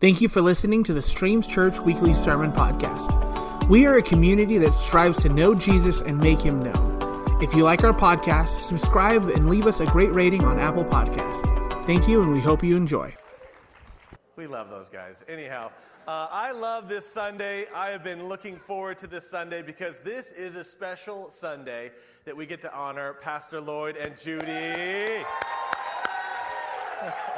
Thank you for listening to the Streams Church Weekly Sermon Podcast. We are a community that strives to know Jesus and make him known. If you like our podcast, subscribe and leave us a great rating on Apple Podcast. Thank you, and we hope you enjoy. We love those guys. Anyhow, uh, I love this Sunday. I have been looking forward to this Sunday because this is a special Sunday that we get to honor Pastor Lloyd and Judy.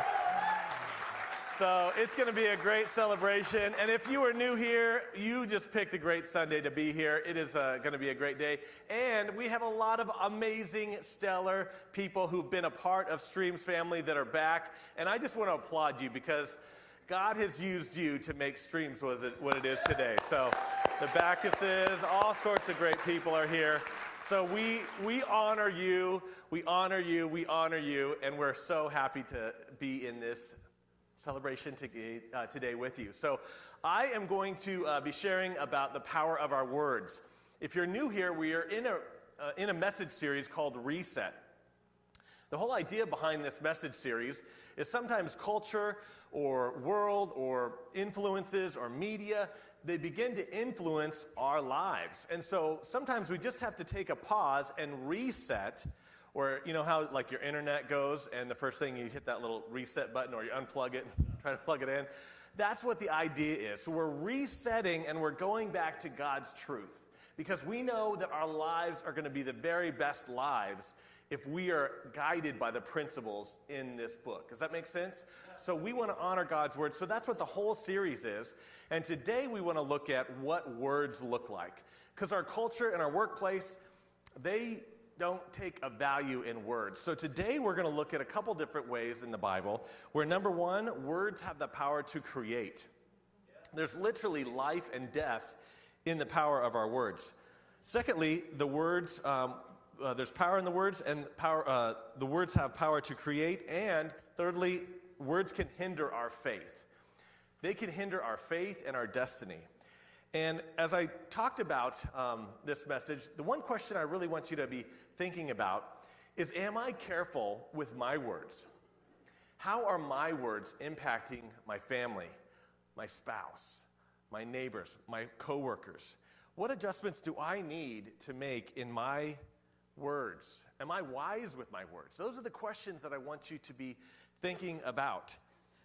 So it's going to be a great celebration. And if you are new here, you just picked a great Sunday to be here. It is uh, going to be a great day. And we have a lot of amazing, stellar people who've been a part of Streams family that are back. And I just want to applaud you because God has used you to make Streams what it, what it is today. So the Backuses, all sorts of great people are here. So we, we honor you, we honor you, we honor you, and we're so happy to be in this celebration today, uh, today with you. So, I am going to uh, be sharing about the power of our words. If you're new here, we are in a, uh, in a message series called Reset. The whole idea behind this message series is sometimes culture or world or influences or media, they begin to influence our lives. And so sometimes we just have to take a pause and reset or you know how like your internet goes and the first thing you hit that little reset button or you unplug it try to plug it in? That's what the idea is. So we're resetting and we're going back to god's truth because we know that our lives are going to be the very best lives if we are guided by the principles in this book. Does that make sense? So we want to honor god's word. So that's what the whole series is. And today we want to look at what words look like. Because our culture and our workplace they don't take a value in words. So today we're going to look at a couple different ways in the Bible where number one, words have the power to create. There's literally life and death in the power of our words. Secondly, the words, um, uh, there's power in the words, and power, uh, the words have power to create. And thirdly, words can hinder our faith. They can hinder our faith and our destiny. And as I talked about um, this message, the one question I really want you to be thinking about is Am I careful with my words? How are my words impacting my family, my spouse, my neighbors, my coworkers? What adjustments do I need to make in my words? Am I wise with my words? Those are the questions that I want you to be thinking about.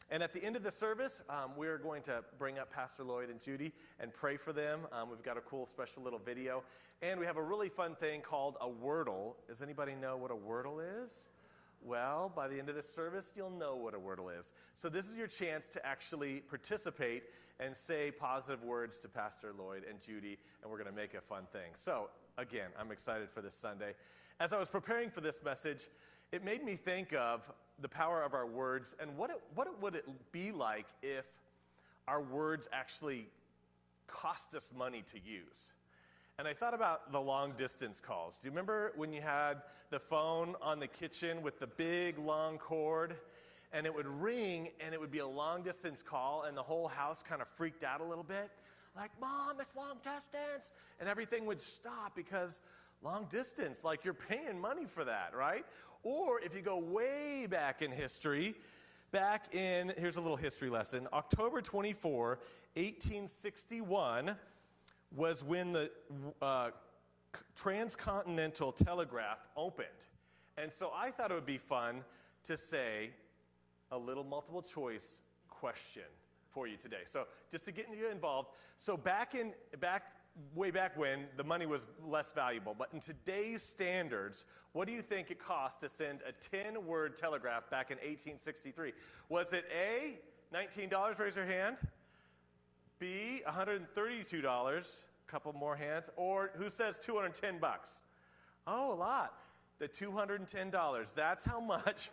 And at the end of the service, um, we're going to bring up Pastor Lloyd and Judy and pray for them. Um, we've got a cool special little video. And we have a really fun thing called a Wordle. Does anybody know what a Wordle is? Well, by the end of this service, you'll know what a Wordle is. So, this is your chance to actually participate and say positive words to Pastor Lloyd and Judy, and we're going to make a fun thing. So, again, I'm excited for this Sunday. As I was preparing for this message, it made me think of the power of our words and what, it, what would it be like if our words actually cost us money to use. And I thought about the long distance calls. Do you remember when you had the phone on the kitchen with the big long cord? And it would ring and it would be a long distance call, and the whole house kind of freaked out a little bit. Like, Mom, it's long distance. And everything would stop because long distance, like you're paying money for that, right? Or if you go way back in history, back in, here's a little history lesson October 24, 1861 was when the uh, transcontinental telegraph opened. And so I thought it would be fun to say a little multiple choice question for you today. So just to get you involved. So back in back way back when the money was less valuable. But in today's standards, what do you think it cost to send a 10 word telegraph back in 1863? Was it A, $19? Raise your hand. B, $132. A couple more hands. Or who says 210 bucks? Oh, a lot. The $210. That's how much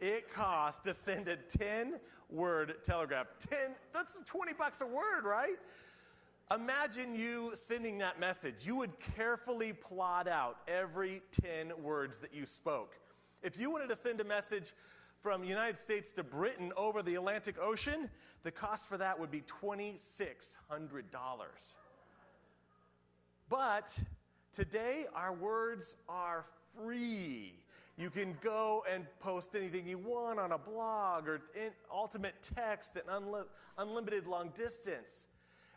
it cost to send a 10 word telegraph. 10, that's 20 bucks a word, right? Imagine you sending that message. You would carefully plot out every 10 words that you spoke. If you wanted to send a message from United States to Britain over the Atlantic Ocean, the cost for that would be $2,600. But today, our words are free. You can go and post anything you want on a blog or in ultimate text and unli- unlimited long distance.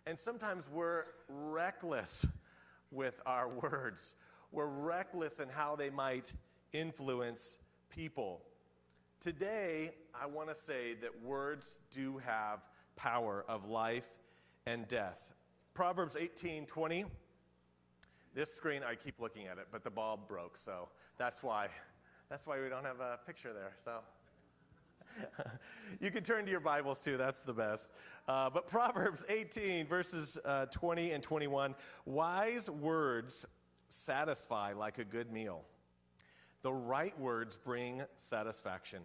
And sometimes we're reckless with our words. We're reckless in how they might influence people. Today, I want to say that words do have power of life and death. Proverbs 18 20. This screen, I keep looking at it, but the bulb broke, so that's why. That's why we don't have a picture there. So you can turn to your Bibles too, that's the best. Uh, but Proverbs 18, verses uh, 20 and 21 wise words satisfy like a good meal. The right words bring satisfaction.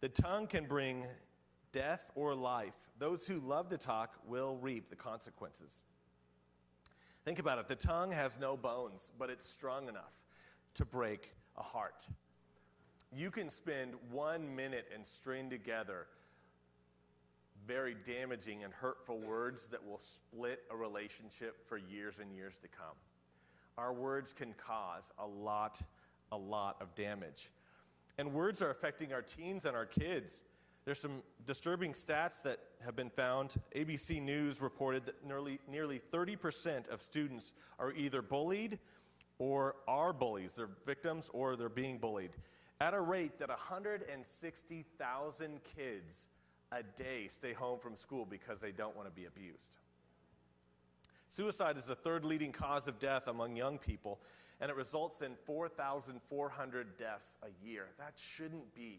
The tongue can bring death or life. Those who love to talk will reap the consequences. Think about it the tongue has no bones, but it's strong enough to break a heart. You can spend one minute and string together very damaging and hurtful words that will split a relationship for years and years to come. Our words can cause a lot, a lot of damage. And words are affecting our teens and our kids. There's some disturbing stats that have been found. ABC News reported that nearly, nearly 30% of students are either bullied or are bullies. They're victims or they're being bullied at a rate that 160,000 kids a day stay home from school because they don't want to be abused. Suicide is the third leading cause of death among young people, and it results in 4,400 deaths a year. That shouldn't be.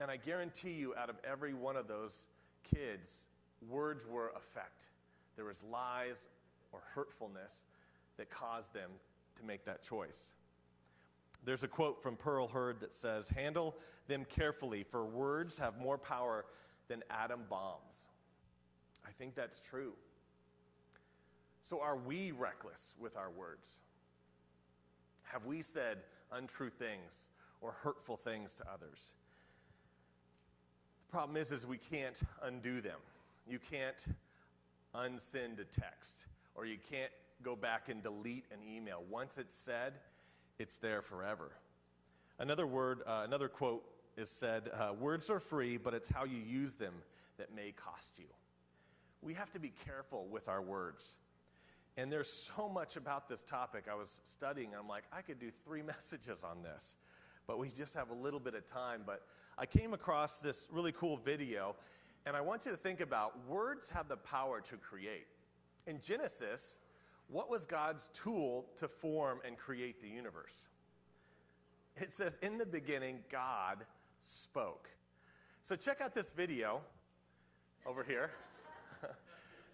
And I guarantee you, out of every one of those kids, words were effect. There was lies or hurtfulness that caused them to make that choice. There's a quote from Pearl Hurd that says, Handle them carefully, for words have more power than atom bombs. I think that's true. So, are we reckless with our words? Have we said untrue things or hurtful things to others? The problem is, is we can't undo them. You can't unsend a text, or you can't go back and delete an email. Once it's said, it's there forever. Another word, uh, another quote is said uh, Words are free, but it's how you use them that may cost you. We have to be careful with our words. And there's so much about this topic. I was studying, and I'm like, I could do three messages on this, but we just have a little bit of time. But I came across this really cool video, and I want you to think about words have the power to create. In Genesis, what was God's tool to form and create the universe? It says, In the beginning, God spoke. So check out this video over here.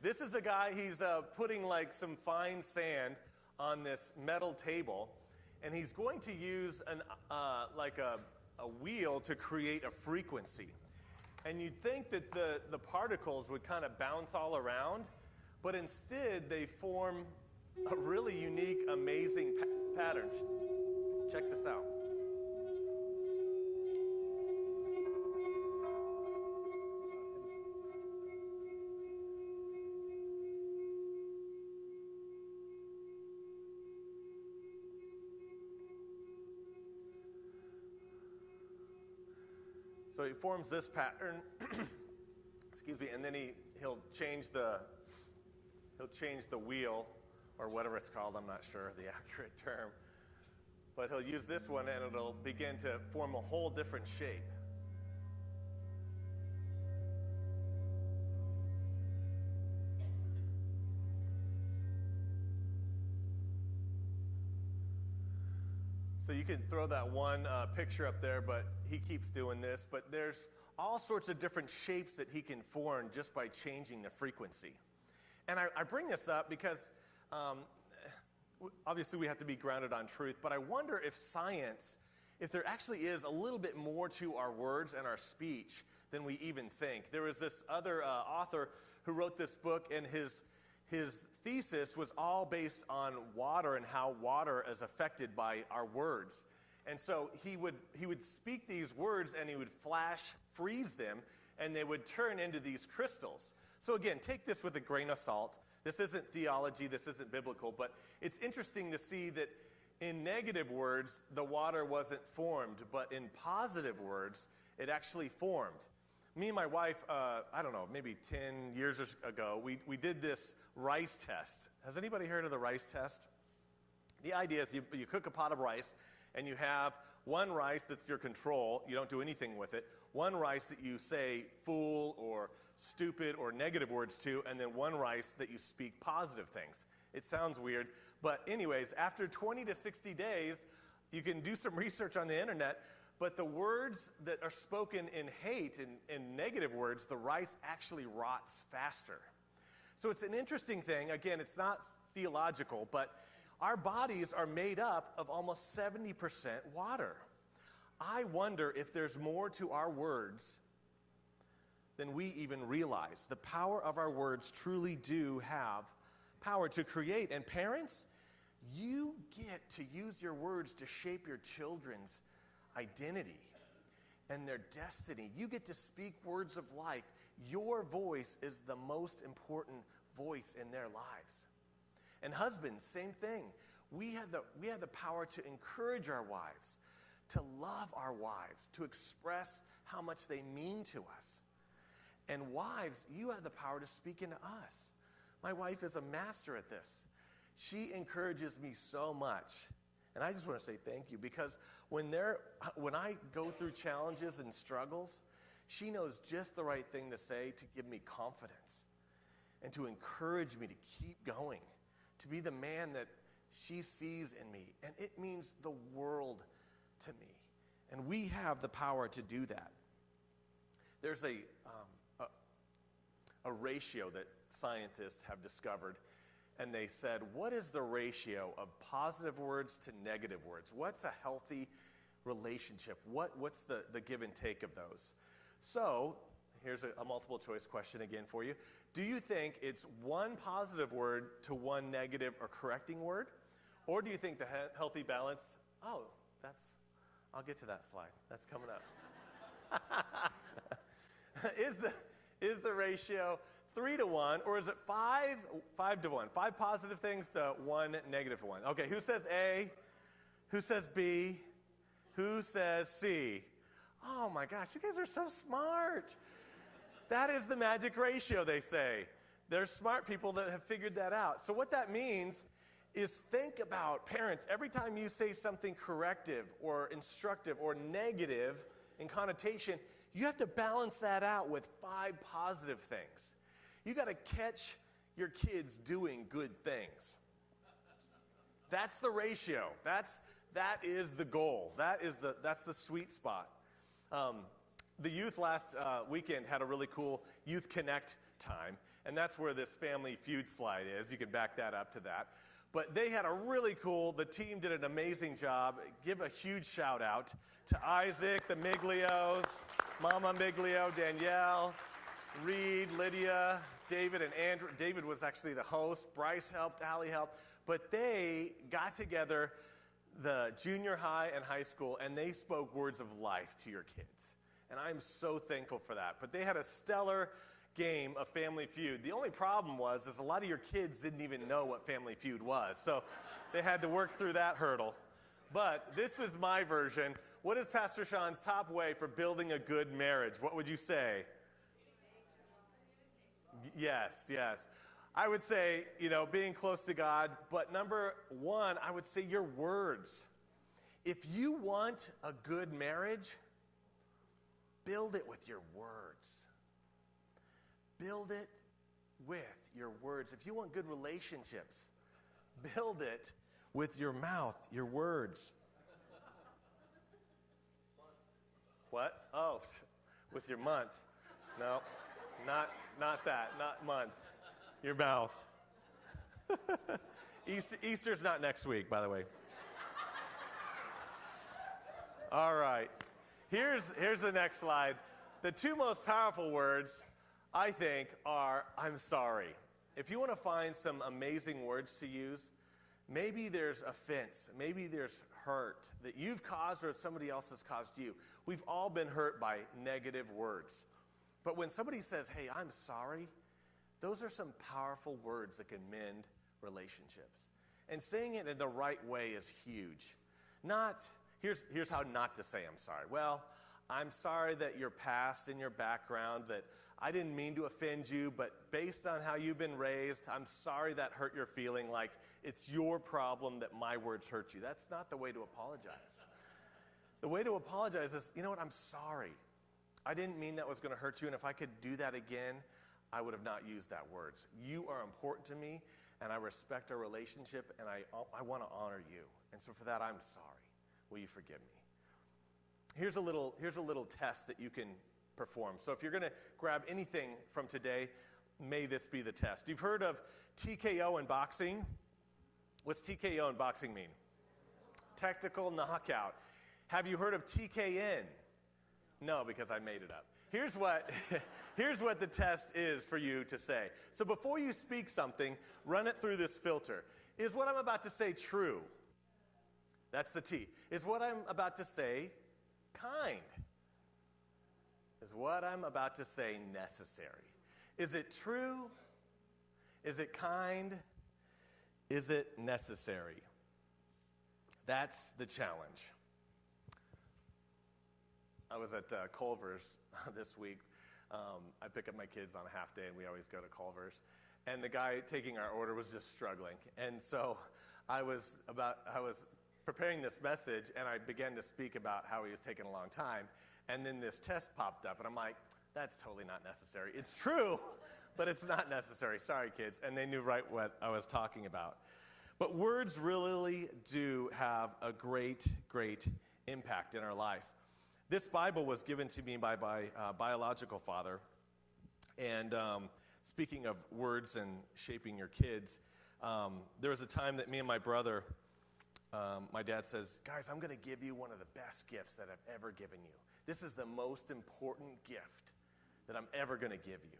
this is a guy, he's uh, putting like some fine sand on this metal table, and he's going to use an, uh, like a, a wheel to create a frequency. And you'd think that the, the particles would kind of bounce all around, but instead they form a really unique, amazing pa- pattern. Check this out. So he forms this pattern, excuse me, and then he, he'll change the he'll change the wheel or whatever it's called, I'm not sure the accurate term. But he'll use this one and it'll begin to form a whole different shape. So you can throw that one uh, picture up there, but he keeps doing this. But there's all sorts of different shapes that he can form just by changing the frequency. And I, I bring this up because um, obviously, we have to be grounded on truth, but I wonder if science, if there actually is a little bit more to our words and our speech than we even think. There was this other uh, author who wrote this book, and his, his thesis was all based on water and how water is affected by our words. And so he would, he would speak these words and he would flash freeze them, and they would turn into these crystals. So, again, take this with a grain of salt. This isn't theology, this isn't biblical, but it's interesting to see that in negative words, the water wasn't formed, but in positive words, it actually formed. Me and my wife, uh, I don't know, maybe 10 years ago, we, we did this rice test. Has anybody heard of the rice test? The idea is you, you cook a pot of rice and you have one rice that's your control, you don't do anything with it, one rice that you say fool or stupid or negative words to, and then one rice that you speak positive things. It sounds weird, but, anyways, after 20 to 60 days, you can do some research on the internet, but the words that are spoken in hate and, in negative words, the rice actually rots faster. So it's an interesting thing. Again, it's not theological, but our bodies are made up of almost 70% water. I wonder if there's more to our words than we even realize. The power of our words truly do have power to create. And parents, you get to use your words to shape your children's identity and their destiny. You get to speak words of life. Your voice is the most important voice in their lives. And husbands, same thing. We have the, we have the power to encourage our wives, to love our wives, to express how much they mean to us. And wives, you have the power to speak into us. My wife is a master at this. She encourages me so much. And I just want to say thank you because when, they when I go through challenges and struggles, she knows just the right thing to say to give me confidence and to encourage me to keep going, to be the man that she sees in me. And it means the world to me. And we have the power to do that. There's a, um, a ratio that scientists have discovered. And they said, What is the ratio of positive words to negative words? What's a healthy relationship? What, what's the, the give and take of those? So, here's a, a multiple choice question again for you. Do you think it's one positive word to one negative or correcting word? Or do you think the he- healthy balance, oh, that's, I'll get to that slide. That's coming up. is, the, is the ratio three to one, or is it five, five to one? Five positive things to one negative one. Okay, who says A? Who says B? Who says C? Oh my gosh, you guys are so smart. That is the magic ratio, they say. There's smart people that have figured that out. So, what that means is think about parents, every time you say something corrective or instructive or negative in connotation, you have to balance that out with five positive things. You got to catch your kids doing good things. That's the ratio. That's that is the goal. That is the that's the sweet spot. Um, the youth last uh, weekend had a really cool youth connect time, and that's where this family feud slide is. You can back that up to that. But they had a really cool. The team did an amazing job. Give a huge shout out to Isaac, the Miglios, Mama Miglio, Danielle, Reed, Lydia, David, and Andrew. David was actually the host. Bryce helped, Allie helped. But they got together, the junior high and high school, and they spoke words of life to your kids. And I'm so thankful for that. But they had a stellar game of Family Feud. The only problem was is a lot of your kids didn't even know what Family Feud was. So they had to work through that hurdle. But this was my version. What is Pastor Shawn's top way for building a good marriage? What would you say? Yes, yes. I would say, you know, being close to God, but number one, I would say your words. If you want a good marriage, build it with your words. Build it with your words. If you want good relationships, build it with your mouth, your words. What? Oh, with your month. No, not not that, not month. Your mouth. Easter, Easter's not next week, by the way. All right. Here's, here's the next slide. The two most powerful words, I think, are I'm sorry. If you want to find some amazing words to use, maybe there's offense, maybe there's hurt that you've caused or somebody else has caused you. We've all been hurt by negative words. But when somebody says, hey, I'm sorry, those are some powerful words that can mend relationships. And saying it in the right way is huge. Not, here's, here's how not to say I'm sorry. Well, I'm sorry that your past and your background, that I didn't mean to offend you, but based on how you've been raised, I'm sorry that hurt your feeling like it's your problem that my words hurt you. That's not the way to apologize. The way to apologize is, you know what, I'm sorry. I didn't mean that was going to hurt you, and if I could do that again, I would have not used that words. You are important to me, and I respect our relationship, and I, I want to honor you. And so for that, I'm sorry. Will you forgive me? Here's a little, here's a little test that you can perform. So if you're going to grab anything from today, may this be the test. You've heard of TKO in boxing. What's TKO in boxing mean? Technical knockout. Have you heard of TKN? No, because I made it up. Here's what, here's what the test is for you to say. So before you speak something, run it through this filter. Is what I'm about to say true? That's the T. Is what I'm about to say kind? Is what I'm about to say necessary? Is it true? Is it kind? Is it necessary? That's the challenge. I was at uh, Culver's this week. Um, I pick up my kids on a half day, and we always go to Culver's. And the guy taking our order was just struggling, and so I was about I was preparing this message, and I began to speak about how he was taking a long time. And then this test popped up, and I'm like, that's totally not necessary. It's true, but it's not necessary. Sorry, kids. And they knew right what I was talking about. But words really do have a great, great impact in our life. This Bible was given to me by my uh, biological father. And um, speaking of words and shaping your kids, um, there was a time that me and my brother, um, my dad says, Guys, I'm going to give you one of the best gifts that I've ever given you. This is the most important gift that I'm ever going to give you.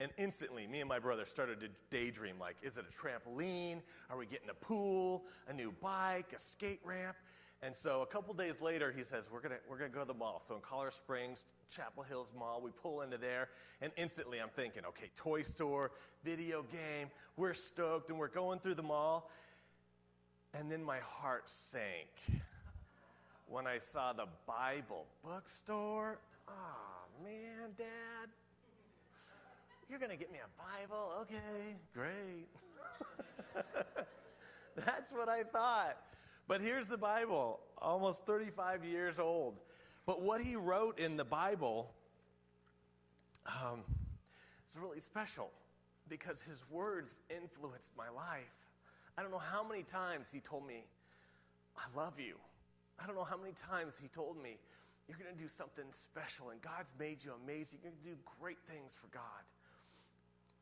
And instantly, me and my brother started to daydream like, is it a trampoline? Are we getting a pool, a new bike, a skate ramp? And so a couple days later, he says, we're gonna, we're gonna go to the mall. So in Colorado Springs, Chapel Hills Mall, we pull into there. And instantly, I'm thinking, okay, toy store, video game, we're stoked, and we're going through the mall. And then my heart sank when I saw the Bible bookstore. Oh, man, Dad, you're going to get me a Bible? Okay, great. That's what I thought. But here's the Bible, almost 35 years old. But what he wrote in the Bible um, is really special because his words influenced my life. I don't know how many times he told me, I love you. I don't know how many times he told me, You're going to do something special, and God's made you amazing. You're going to do great things for God.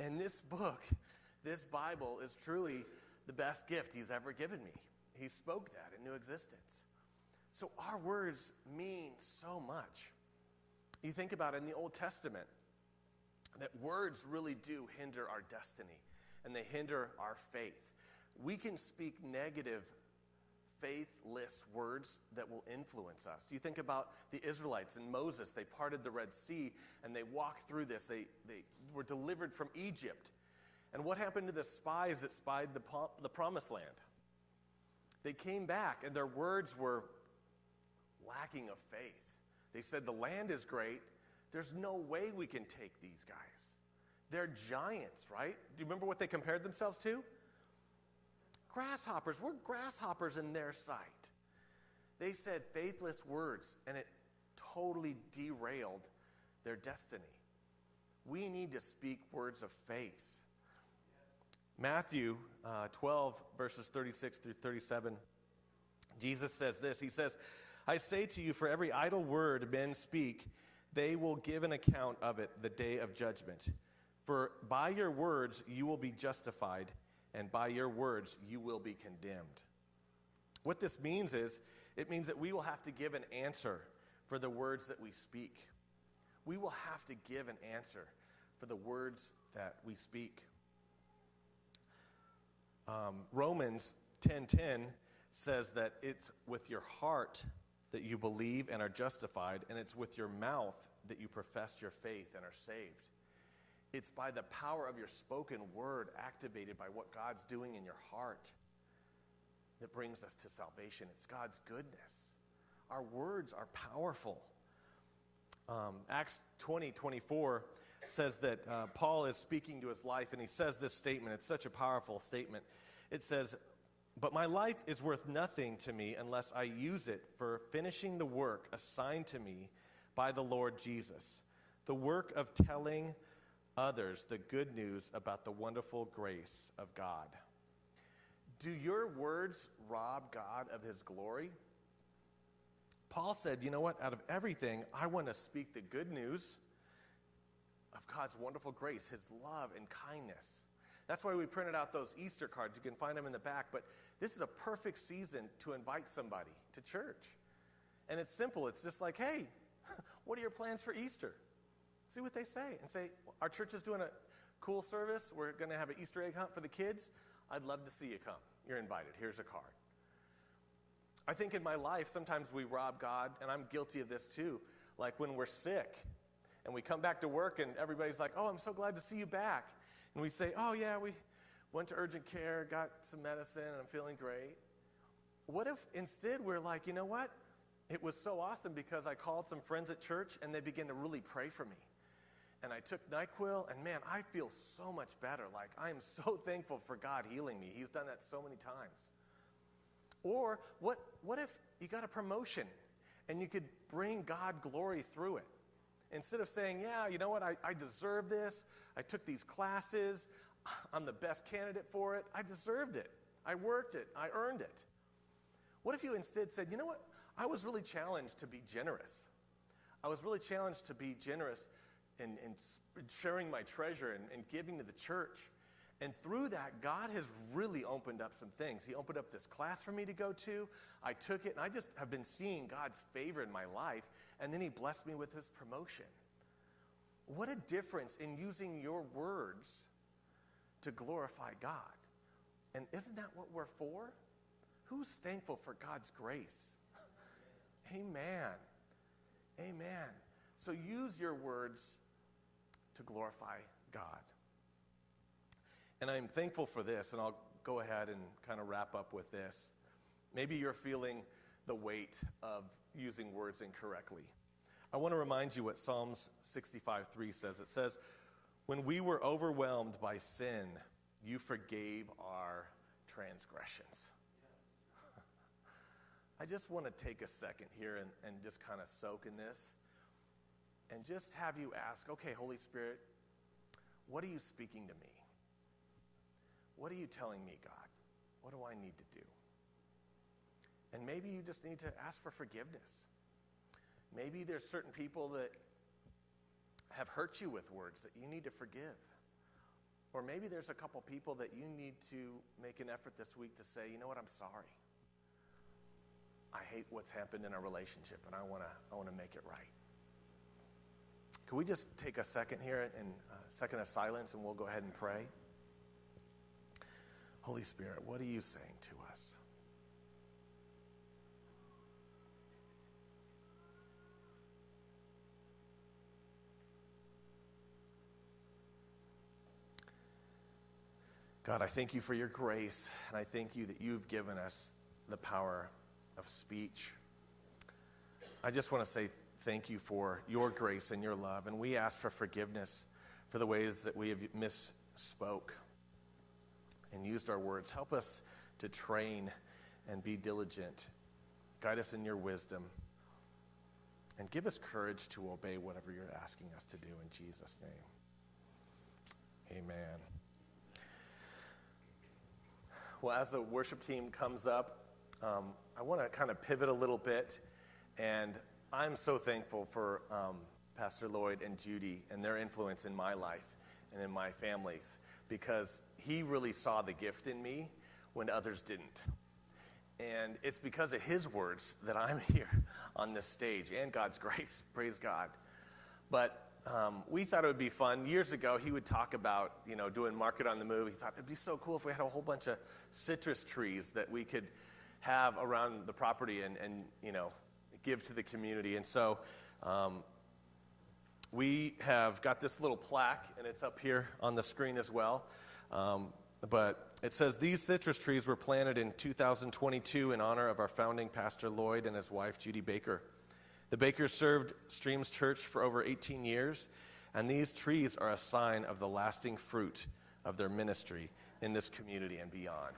And this book, this Bible, is truly the best gift he's ever given me. He spoke that into existence. So our words mean so much. You think about it in the Old Testament, that words really do hinder our destiny and they hinder our faith. We can speak negative faithless words that will influence us. You think about the Israelites and Moses, they parted the Red Sea and they walked through this. They, they were delivered from Egypt. And what happened to the spies that spied the, the promised land? They came back and their words were lacking of faith. They said, The land is great. There's no way we can take these guys. They're giants, right? Do you remember what they compared themselves to? Grasshoppers. We're grasshoppers in their sight. They said faithless words, and it totally derailed their destiny. We need to speak words of faith. Matthew uh, 12, verses 36 through 37, Jesus says this He says, I say to you, for every idle word men speak, they will give an account of it the day of judgment. For by your words you will be justified and by your words you will be condemned. What this means is, it means that we will have to give an answer for the words that we speak. We will have to give an answer for the words that we speak. Um, Romans 10:10 says that it's with your heart that you believe and are justified, and it's with your mouth that you profess your faith and are saved. It's by the power of your spoken word activated by what God's doing in your heart. that brings us to salvation. It's God's goodness. Our words are powerful. Um, Acts 20 24 says that uh, Paul is speaking to his life, and he says this statement. It's such a powerful statement. It says, But my life is worth nothing to me unless I use it for finishing the work assigned to me by the Lord Jesus, the work of telling others the good news about the wonderful grace of God. Do your words rob God of his glory? Paul said, You know what? Out of everything, I want to speak the good news of God's wonderful grace, his love and kindness. That's why we printed out those Easter cards. You can find them in the back. But this is a perfect season to invite somebody to church. And it's simple. It's just like, hey, what are your plans for Easter? See what they say. And say, our church is doing a cool service. We're going to have an Easter egg hunt for the kids. I'd love to see you come. You're invited. Here's a card. I think in my life, sometimes we rob God, and I'm guilty of this too. Like when we're sick and we come back to work, and everybody's like, Oh, I'm so glad to see you back. And we say, Oh, yeah, we went to urgent care, got some medicine, and I'm feeling great. What if instead we're like, You know what? It was so awesome because I called some friends at church and they began to really pray for me and I took NyQuil, and man, I feel so much better. Like, I am so thankful for God healing me. He's done that so many times. Or what, what if you got a promotion and you could bring God glory through it? Instead of saying, yeah, you know what, I, I deserve this, I took these classes, I'm the best candidate for it, I deserved it, I worked it, I earned it. What if you instead said, you know what, I was really challenged to be generous. I was really challenged to be generous and, and sharing my treasure and, and giving to the church. And through that, God has really opened up some things. He opened up this class for me to go to. I took it, and I just have been seeing God's favor in my life. And then He blessed me with His promotion. What a difference in using your words to glorify God. And isn't that what we're for? Who's thankful for God's grace? Amen. Amen. So use your words to glorify God. And I'm thankful for this, and I'll go ahead and kind of wrap up with this. Maybe you're feeling the weight of using words incorrectly. I want to remind you what Psalms 65 3 says. It says, When we were overwhelmed by sin, you forgave our transgressions. I just want to take a second here and, and just kind of soak in this and just have you ask, okay, Holy Spirit, what are you speaking to me? What are you telling me, God? What do I need to do? And maybe you just need to ask for forgiveness. Maybe there's certain people that have hurt you with words that you need to forgive. Or maybe there's a couple people that you need to make an effort this week to say, you know what, I'm sorry. I hate what's happened in our relationship and I want to I want to make it right. Can we just take a second here and a second of silence and we'll go ahead and pray? Holy Spirit, what are you saying to us? God, I thank you for your grace, and I thank you that you've given us the power of speech. I just want to say thank you for your grace and your love. And we ask for forgiveness for the ways that we have misspoke and used our words. Help us to train and be diligent. Guide us in your wisdom. And give us courage to obey whatever you're asking us to do in Jesus' name. Amen. Well, as the worship team comes up, um, I want to kind of pivot a little bit and I'm so thankful for um, Pastor Lloyd and Judy and their influence in my life and in my family's because he really saw the gift in me when others didn't. And it's because of his words that I'm here on this stage and God's grace. Praise God. But um, we thought it would be fun. Years ago, he would talk about, you know, doing Market on the Move. He thought it'd be so cool if we had a whole bunch of citrus trees that we could have around the property and, and you know, give to the community. And so um, we have got this little plaque, and it's up here on the screen as well. Um, but it says these citrus trees were planted in 2022 in honor of our founding pastor Lloyd and his wife Judy Baker. The Bakers served Streams Church for over 18 years, and these trees are a sign of the lasting fruit of their ministry in this community and beyond.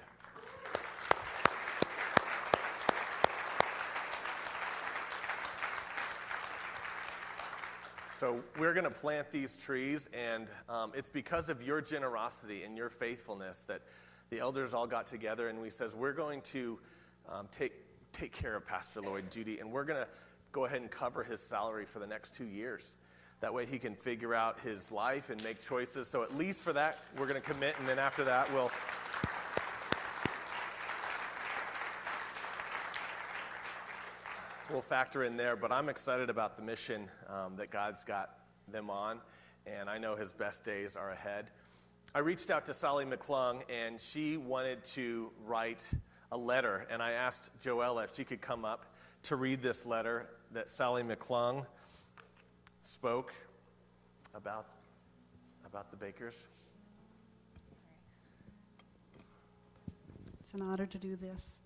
So, we're going to plant these trees, and um, it's because of your generosity and your faithfulness that the elders all got together and we says, We're going to um, take, take care of Pastor Lloyd Judy, and we're going to go ahead and cover his salary for the next two years. That way he can figure out his life and make choices. So, at least for that, we're going to commit, and then after that, we'll. We'll factor in there. But I'm excited about the mission um, that God's got them on, and I know His best days are ahead. I reached out to Sally McClung, and she wanted to write a letter, and I asked Joella if she could come up to read this letter that Sally McClung spoke about, about the bakers. It's an honor to do this.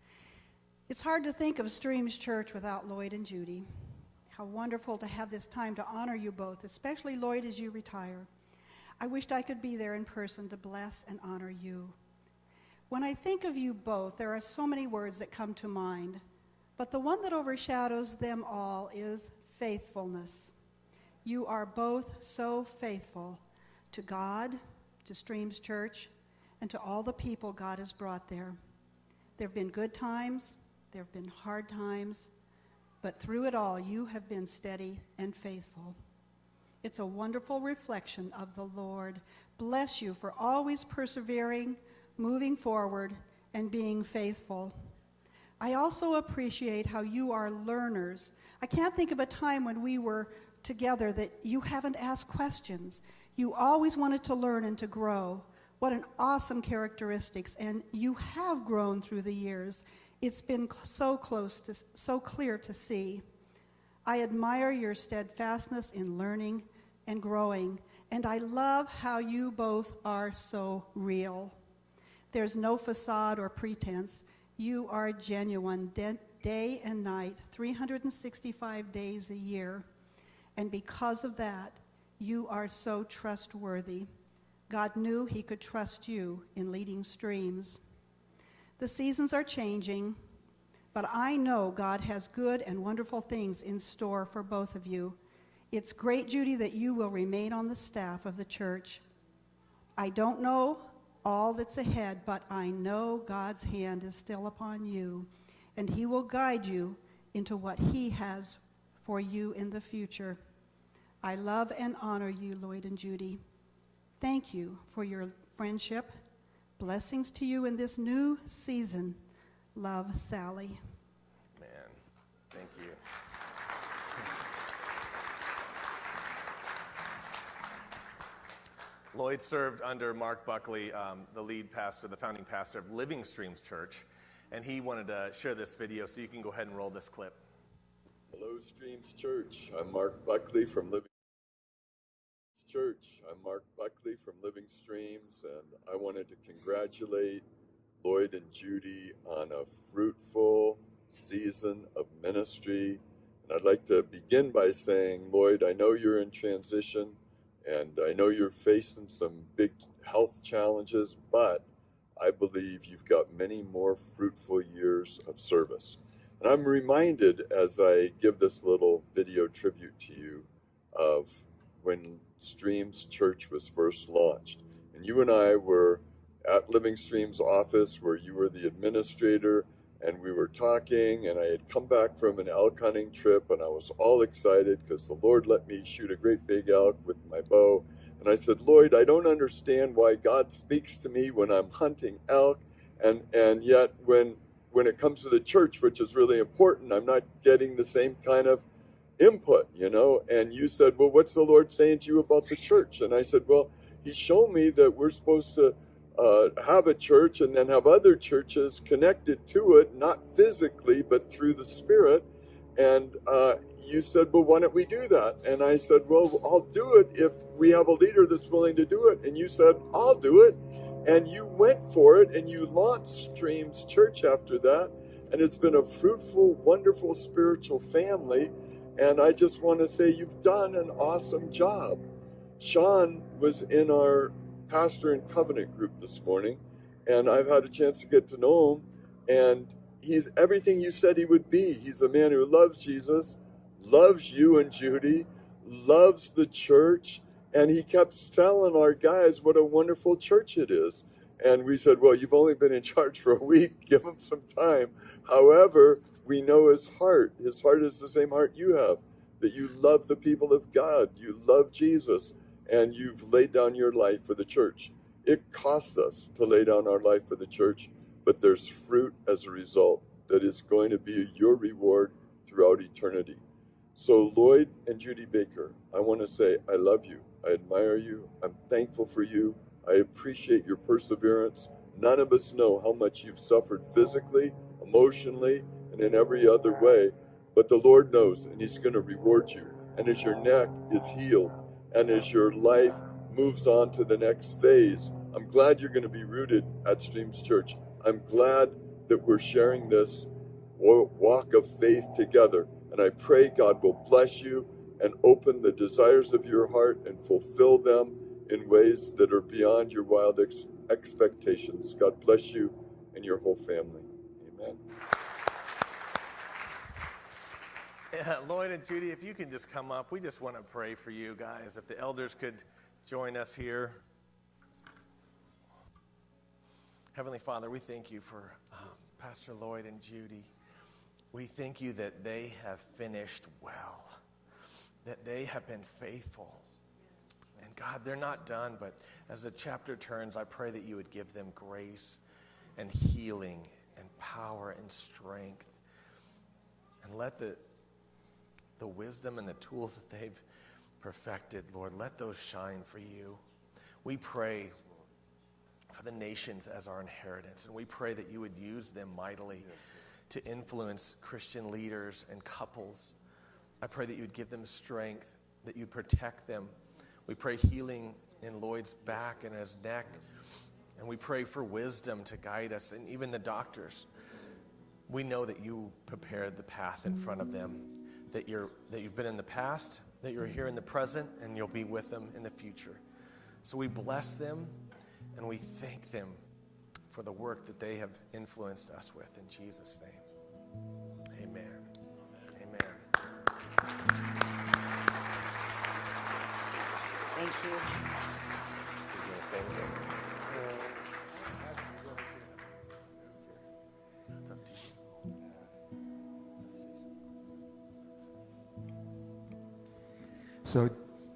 It's hard to think of Streams Church without Lloyd and Judy. How wonderful to have this time to honor you both, especially Lloyd as you retire. I wished I could be there in person to bless and honor you. When I think of you both, there are so many words that come to mind, but the one that overshadows them all is faithfulness. You are both so faithful to God, to Streams Church, and to all the people God has brought there. There have been good times, there have been hard times, but through it all, you have been steady and faithful. It's a wonderful reflection of the Lord. Bless you for always persevering, moving forward, and being faithful. I also appreciate how you are learners. I can't think of a time when we were together that you haven't asked questions. You always wanted to learn and to grow. What an awesome characteristics. And you have grown through the years it's been so close to, so clear to see. I admire your steadfastness in learning and growing, and I love how you both are so real. There's no facade or pretense. You are genuine day and night, 365 days a year. And because of that, you are so trustworthy. God knew He could trust you in leading streams. The seasons are changing, but I know God has good and wonderful things in store for both of you. It's great, Judy, that you will remain on the staff of the church. I don't know all that's ahead, but I know God's hand is still upon you, and He will guide you into what He has for you in the future. I love and honor you, Lloyd and Judy. Thank you for your friendship Blessings to you in this new season. Love, Sally. Man, thank you. Lloyd served under Mark Buckley, um, the lead pastor, the founding pastor of Living Streams Church, and he wanted to share this video, so you can go ahead and roll this clip. Hello, Streams Church. I'm Mark Buckley from Living Church. I'm Mark Buckley from Living Streams, and I wanted to congratulate Lloyd and Judy on a fruitful season of ministry. And I'd like to begin by saying, Lloyd, I know you're in transition, and I know you're facing some big health challenges, but I believe you've got many more fruitful years of service. And I'm reminded as I give this little video tribute to you of when Streams Church was first launched. And you and I were at Living Streams office where you were the administrator and we were talking and I had come back from an elk hunting trip and I was all excited because the Lord let me shoot a great big elk with my bow. And I said, Lloyd, I don't understand why God speaks to me when I'm hunting elk and, and yet when when it comes to the church, which is really important, I'm not getting the same kind of input, you know. And you said, Well, what's the Lord saying to you about the church? And I said, Well, He showed me that we're supposed to uh, have a church and then have other churches connected to it, not physically, but through the Spirit. And uh, you said, Well, why don't we do that? And I said, Well, I'll do it if we have a leader that's willing to do it. And you said, I'll do it. And you went for it and you launched Streams Church after that. And it's been a fruitful, wonderful spiritual family. And I just want to say you've done an awesome job. Shawn was in our pastor and covenant group this morning, and I've had a chance to get to know him. And he's everything you said he would be. He's a man who loves Jesus, loves you and Judy, loves the church, and he kept telling our guys what a wonderful church it is. And we said, Well, you've only been in charge for a week, give him some time. However, we know his heart. His heart is the same heart you have that you love the people of God, you love Jesus, and you've laid down your life for the church. It costs us to lay down our life for the church, but there's fruit as a result that is going to be your reward throughout eternity. So, Lloyd and Judy Baker, I want to say I love you. I admire you. I'm thankful for you. I appreciate your perseverance. None of us know how much you've suffered physically, emotionally, and in every other way, but the Lord knows, and He's going to reward you. And as your neck is healed, and as your life moves on to the next phase, I'm glad you're going to be rooted at Streams Church. I'm glad that we're sharing this walk of faith together. And I pray God will bless you and open the desires of your heart and fulfill them in ways that are beyond your wild ex- expectations. God bless you and your whole family. Amen. Yeah, Lloyd and Judy, if you can just come up, we just want to pray for you guys. If the elders could join us here. Heavenly Father, we thank you for uh, Pastor Lloyd and Judy. We thank you that they have finished well that they have been faithful. God, they're not done, but as the chapter turns, I pray that you would give them grace and healing and power and strength. And let the, the wisdom and the tools that they've perfected, Lord, let those shine for you. We pray for the nations as our inheritance, and we pray that you would use them mightily to influence Christian leaders and couples I pray that you would give them strength, that you'd protect them. We pray healing in Lloyd's back and his neck. And we pray for wisdom to guide us, and even the doctors. We know that you prepared the path in front of them, that, you're, that you've been in the past, that you're here in the present, and you'll be with them in the future. So we bless them and we thank them for the work that they have influenced us with. In Jesus' name, So,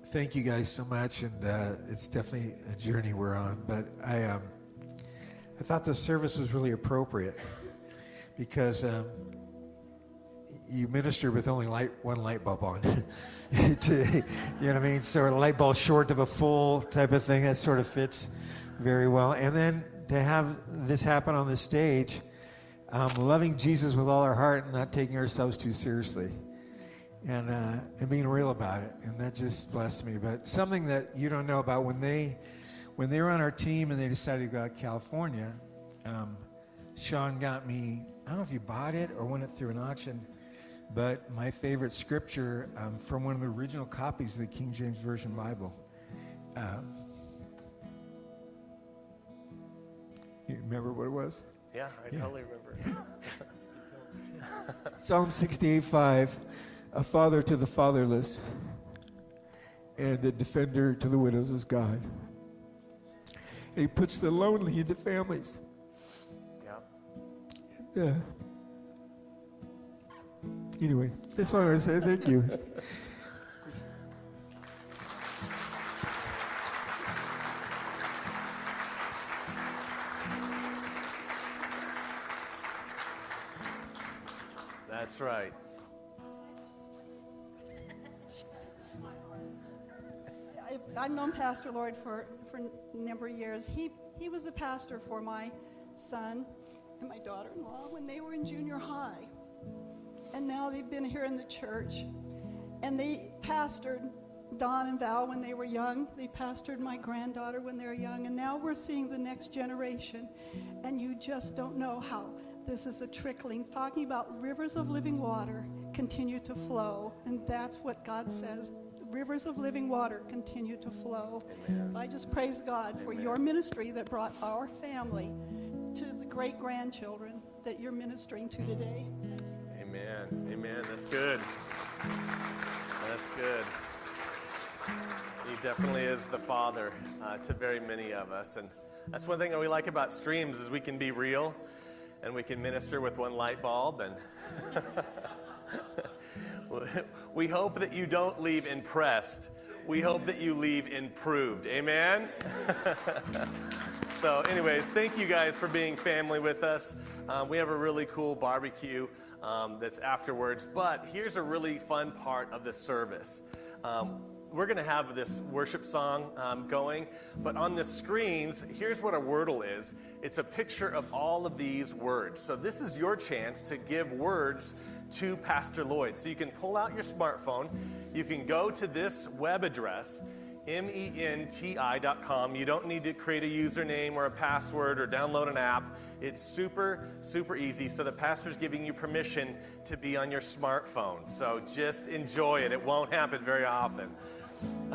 thank you guys so much, and uh, it's definitely a journey we're on. But I, um, I thought the service was really appropriate because um, you minister with only light one light bulb on. to, you know what I mean? Sort of light bulb short of a full type of thing that sort of fits very well. And then to have this happen on the stage, um, loving Jesus with all our heart and not taking ourselves too seriously. And, uh, and being real about it. And that just blessed me. But something that you don't know about when they when they were on our team and they decided to go out to California, um, Shawn got me, I don't know if you bought it or went it through an auction, but my favorite scripture um, from one of the original copies of the King James Version Bible. Um, you remember what it was? Yeah, I yeah. totally remember. Psalm 68 5 A father to the fatherless and a defender to the widows is God. And he puts the lonely into families. Yeah. Yeah. Anyway, that's all I want to say. Thank you. That's right. I've known Pastor Lloyd for, for a number of years. He, he was the pastor for my son and my daughter in law when they were in junior high and now they've been here in the church and they pastored Don and Val when they were young. They pastored my granddaughter when they were young. And now we're seeing the next generation. And you just don't know how this is a trickling, talking about rivers of living water continue to flow. And that's what God says. Rivers of living water continue to flow. I just praise God for your ministry that brought our family to the great grandchildren that you're ministering to today. Amen. Amen. That's good. That's good. He definitely is the father uh, to very many of us, and that's one thing that we like about streams is we can be real, and we can minister with one light bulb, and we hope that you don't leave impressed. We hope that you leave improved. Amen. so, anyways, thank you guys for being family with us. Um, we have a really cool barbecue um, that's afterwards, but here's a really fun part of the service. Um, we're going to have this worship song um, going, but on the screens, here's what a wordle is it's a picture of all of these words. So, this is your chance to give words to Pastor Lloyd. So, you can pull out your smartphone, you can go to this web address. M-E-N-T-I.com. You don't need to create a username or a password or download an app. It's super, super easy. So the pastor's giving you permission to be on your smartphone. So just enjoy it. It won't happen very often.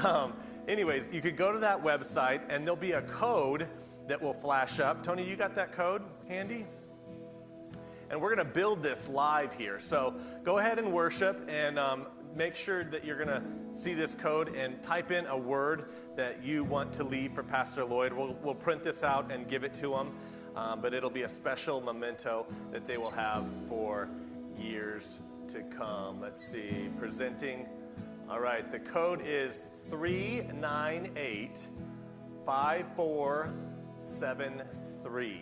Um, anyways, you could go to that website and there'll be a code that will flash up. Tony, you got that code handy? And we're going to build this live here. So go ahead and worship and um, make sure that you're going to see this code and type in a word that you want to leave for Pastor Lloyd. We'll, we'll print this out and give it to him, um, but it'll be a special memento that they will have for years to come. Let's see, presenting. All right, the code is 398 5473.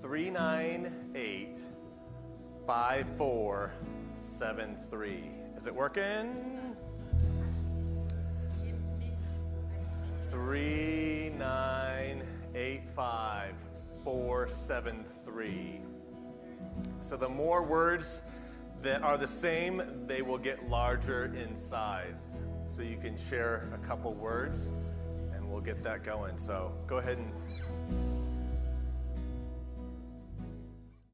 398 5473. Is it working? 3985 473. So the more words that are the same, they will get larger in size. So you can share a couple words and we'll get that going. So go ahead and